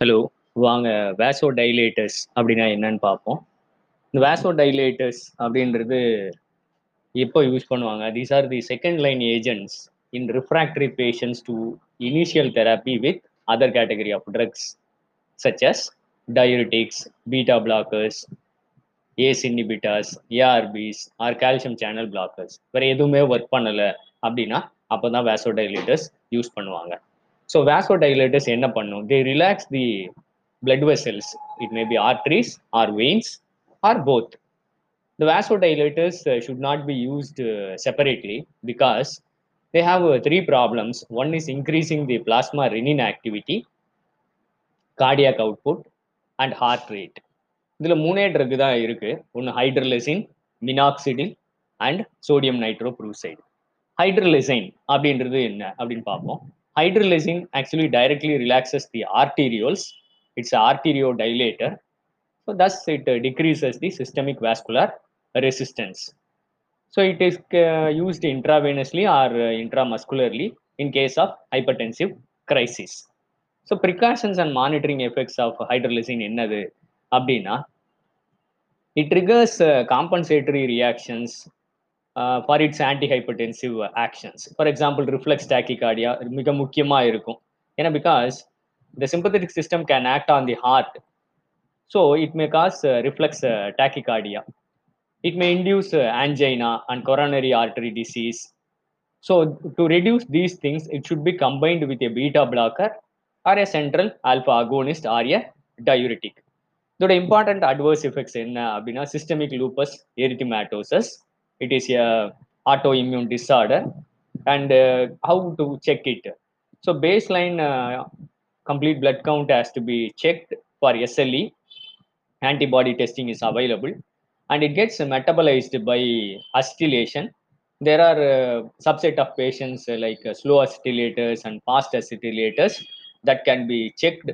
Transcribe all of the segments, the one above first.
Hello வாங்க வேசோ dilators அப்படின்னா என்னன்னு பார்ப்போம். இந்த வேசோ டைலேட்டர்ஸ் அப்படின்றது எப்போ யூஸ் பண்ணுவாங்க? These are the second line agents in refractory patients to initial therapy with other category of drugs such as diuretics, beta blockers, ACE inhibitors, ARBs or calcium channel blockers. வேற எதுவுமே work பண்ணல அப்படின்னா அப்பதான் வேசோடைலேட்டர்ஸ் use பண்ணுவாங்க so vasodilators என்ன பண்ணும் they relax the blood vessels it may be arteries or veins or both the vasodilators uh, should not be used uh, separately because they have uh, three problems one is increasing the plasma renin activity cardiac output and heart rate இதில் மூணே drug தான் இருக்கு ஒன்று hydralazine minoxidil and sodium nitroprusside ஹைட்ரலெசைன் அப்படின்றது என்ன அப்படின்னு பார்ப்போம் hydralazine actually directly relaxes the arterioles it's arteriodilator so thus it decreases the systemic vascular resistance so it is used intravenously or intramuscularly in case of hypertensive crisis so precautions and monitoring effects of hydralazine என்னது அப்படின்னா it triggers compensatory reactions for its antihypertensive actions for example reflex tachycardia மிக முக்கியமாக இருக்கும் ஏன்னா because the sympathetic system can act on the heart so it may cause reflex tachycardia it may induce angina and coronary artery disease so to reduce these things it should be combined with a beta blocker or a central alpha agonist or a diuretic இதோட important adverse effects என்ன அப்படின்னா systemic lupus எரித்திமேட்டோசஸ் it is a autoimmune disorder and uh, how to check it? So baseline uh, complete blood count has to be checked for sle antibody testing is available and it gets metabolized by acetylation there are uh, subset of patients uh, like uh, slow acetylators and fast acetylators that can be checked.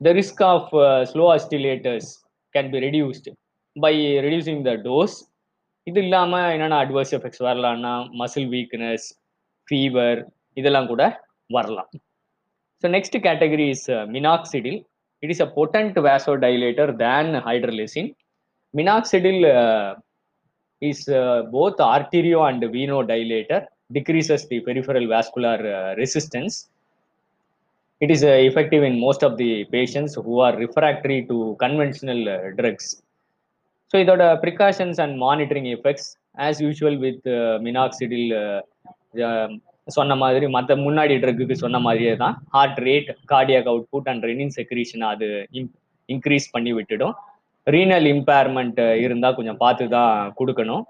The risk of uh, slow acetylators can be reduced by reducing the dose. இது இல்லாமல் என்னென்ன adverse effects வரலாம்னா muscle weakness fever இதெல்லாம் கூட வரலாம் so next category is minoxidil it is a potent vasodilator than hydrolysin. Minoxidil uh, is uh, both arterio and venodilator, decreases the peripheral vascular uh, resistance. It is uh, effective in most of the patients who are refractory to conventional uh, drugs. so இதோட precautions and monitoring effects as usual வித் minoxidil uh, uh, uh, சொன்ன மாதிரி மற்ற முன்னாடி ட்ரக்குக்கு சொன்ன மாதிரியே தான். Heart rate cardiac output and renin secretion அது இன்க்ரீஸ் பண்ணி விட்டுடும். ரீனல் இம்பேர்மெண்ட் இருந்தால் கொஞ்சம் பார்த்து தான் கொடுக்கணும்.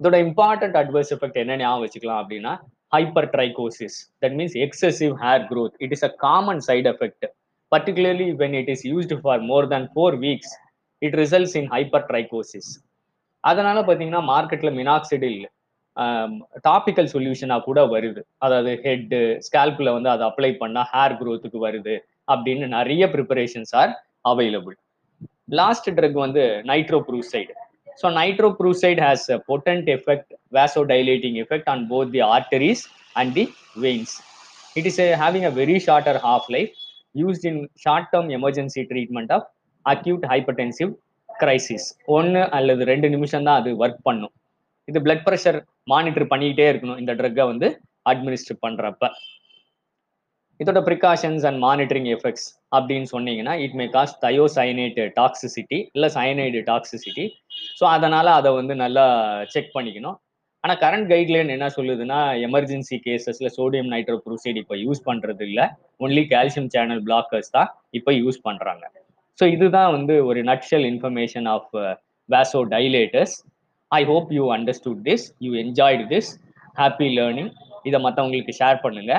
இதோட இம்பார்ட்டன்ட் அட்வைஸ் எஃபெக்ட் என்ன ஞாபகம் வச்சுக்கலாம் அப்படின்னா hypertrichosis that means excessive hair growth it is a common side effect particularly when it is used for more than four weeks it results in hypertrichosis அதனால பார்த்தீங்கன்னா மார்க்கெட்டில் மினாக்சிடில் டாபிக்கல் சொல்யூஷனாக கூட வருது. அதாவது ஹெட்டு ஸ்கேல்பில் வந்து அதை அப்ளை பண்ணால் ஹேர் க்ரோத்துக்கு வருது அப்படின்னு நிறைய preparations are available last drug வந்து nitroprusside so nitroprusside has a potent effect vasodilating effect on both the arteries and the veins it is having a very shorter half life used in short term emergency treatment of acute hypertensive crisis ஒன்று அல்லது ரெண்டு நிமிஷம் தான் அது work பண்ணும். இது blood pressure monitor பண்ணிக்கிட்டே இருக்கணும். இந்த ட்ரக்கை வந்து அட்மினிஸ்டர் பண்றப்ப. இதோட ப்ரிகாஷன்ஸ் அண்ட் மானிட்டரிங் எஃபெக்ட்ஸ் அப்படின்னு சொன்னீங்கன்னா it may cause thiocyanate toxicity இல்லை சயனைடு டாக்ஸிசிட்டி ஸோ அதனால அதை வந்து நல்லா செக் பண்ணிக்கணும். ஆனால் கரண்ட் கைட்லைன் என்ன சொல்லுதுன்னா எமர்ஜென்சி கேசஸில் சோடியம் நைட்ரோ ப்ரூசைட் இப்போ யூஸ் பண்றது இல்லை ஒன்லி கால்சியம் சேனல் பிளாக்கர்ஸ் தான் இப்போ யூஸ் பண்ணுறாங்க ஸோ இதுதான் வந்து ஒரு nutshell information of vasodilators I hope you understood this you enjoyed this happy learning இதை மற்றவங்களுக்கு ஷேர் பண்ணுங்க.